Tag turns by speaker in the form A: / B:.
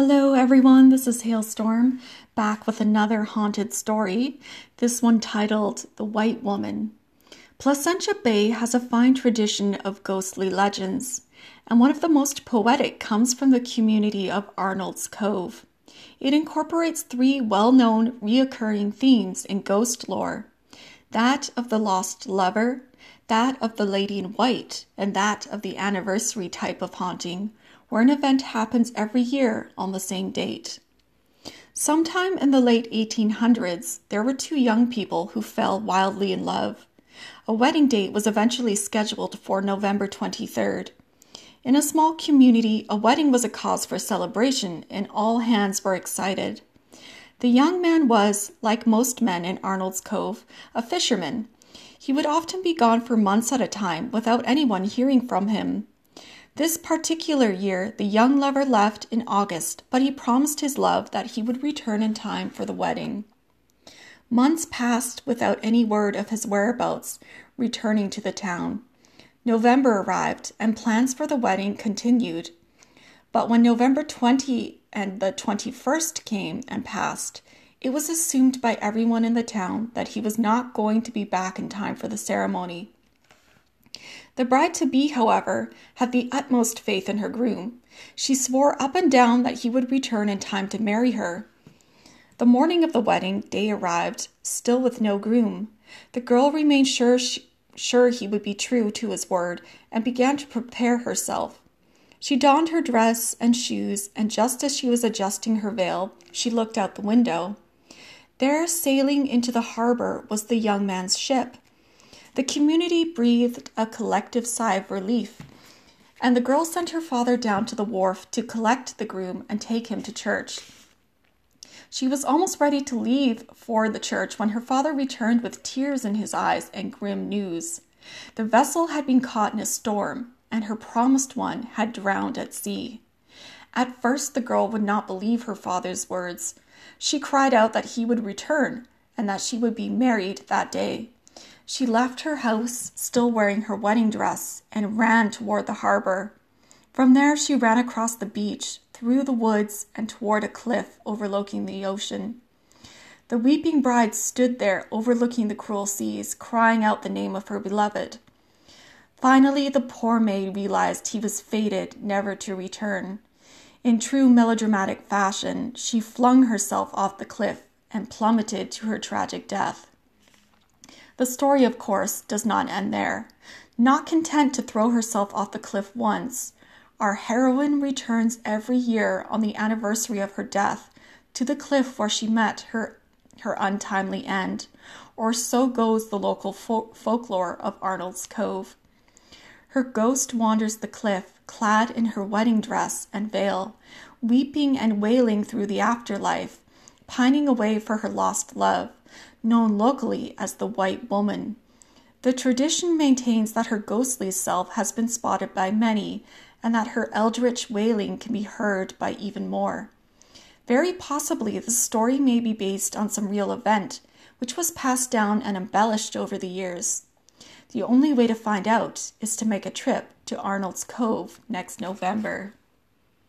A: Hello, everyone. This is Hailstorm back with another haunted story. This one titled The White Woman. Placentia Bay has a fine tradition of ghostly legends, and one of the most poetic comes from the community of Arnold's Cove. It incorporates three well known reoccurring themes in ghost lore that of the lost lover, that of the lady in white, and that of the anniversary type of haunting, where an event happens every year on the same date. Sometime in the late 1800s, there were two young people who fell wildly in love. A wedding date was eventually scheduled for November 23rd. In a small community, a wedding was a cause for celebration, and all hands were excited. The young man was, like most men in Arnold's Cove, a fisherman. He would often be gone for months at a time without anyone hearing from him. This particular year, the young lover left in August, but he promised his love that he would return in time for the wedding. Months passed without any word of his whereabouts returning to the town. November arrived, and plans for the wedding continued. But when November 20 and the 21st came and passed, it was assumed by everyone in the town that he was not going to be back in time for the ceremony. The bride to be, however, had the utmost faith in her groom. She swore up and down that he would return in time to marry her. The morning of the wedding day arrived, still with no groom. The girl remained sure, she, sure he would be true to his word and began to prepare herself. She donned her dress and shoes, and just as she was adjusting her veil, she looked out the window. There, sailing into the harbor, was the young man's ship. The community breathed a collective sigh of relief, and the girl sent her father down to the wharf to collect the groom and take him to church. She was almost ready to leave for the church when her father returned with tears in his eyes and grim news. The vessel had been caught in a storm, and her promised one had drowned at sea. At first, the girl would not believe her father's words. She cried out that he would return and that she would be married that day. She left her house, still wearing her wedding dress, and ran toward the harbor. From there, she ran across the beach, through the woods, and toward a cliff overlooking the ocean. The weeping bride stood there, overlooking the cruel seas, crying out the name of her beloved. Finally, the poor maid realized he was fated never to return. In true melodramatic fashion, she flung herself off the cliff and plummeted to her tragic death. The story, of course, does not end there. Not content to throw herself off the cliff once, our heroine returns every year on the anniversary of her death to the cliff where she met her, her untimely end, or so goes the local fo- folklore of Arnold's Cove. Her ghost wanders the cliff, clad in her wedding dress and veil, weeping and wailing through the afterlife, pining away for her lost love known locally as the White Woman. The tradition maintains that her ghostly self has been spotted by many and that her eldritch wailing can be heard by even more. Very possibly, the story may be based on some real event, which was passed down and embellished over the years. The only way to find out is to make a trip to Arnold's Cove next November.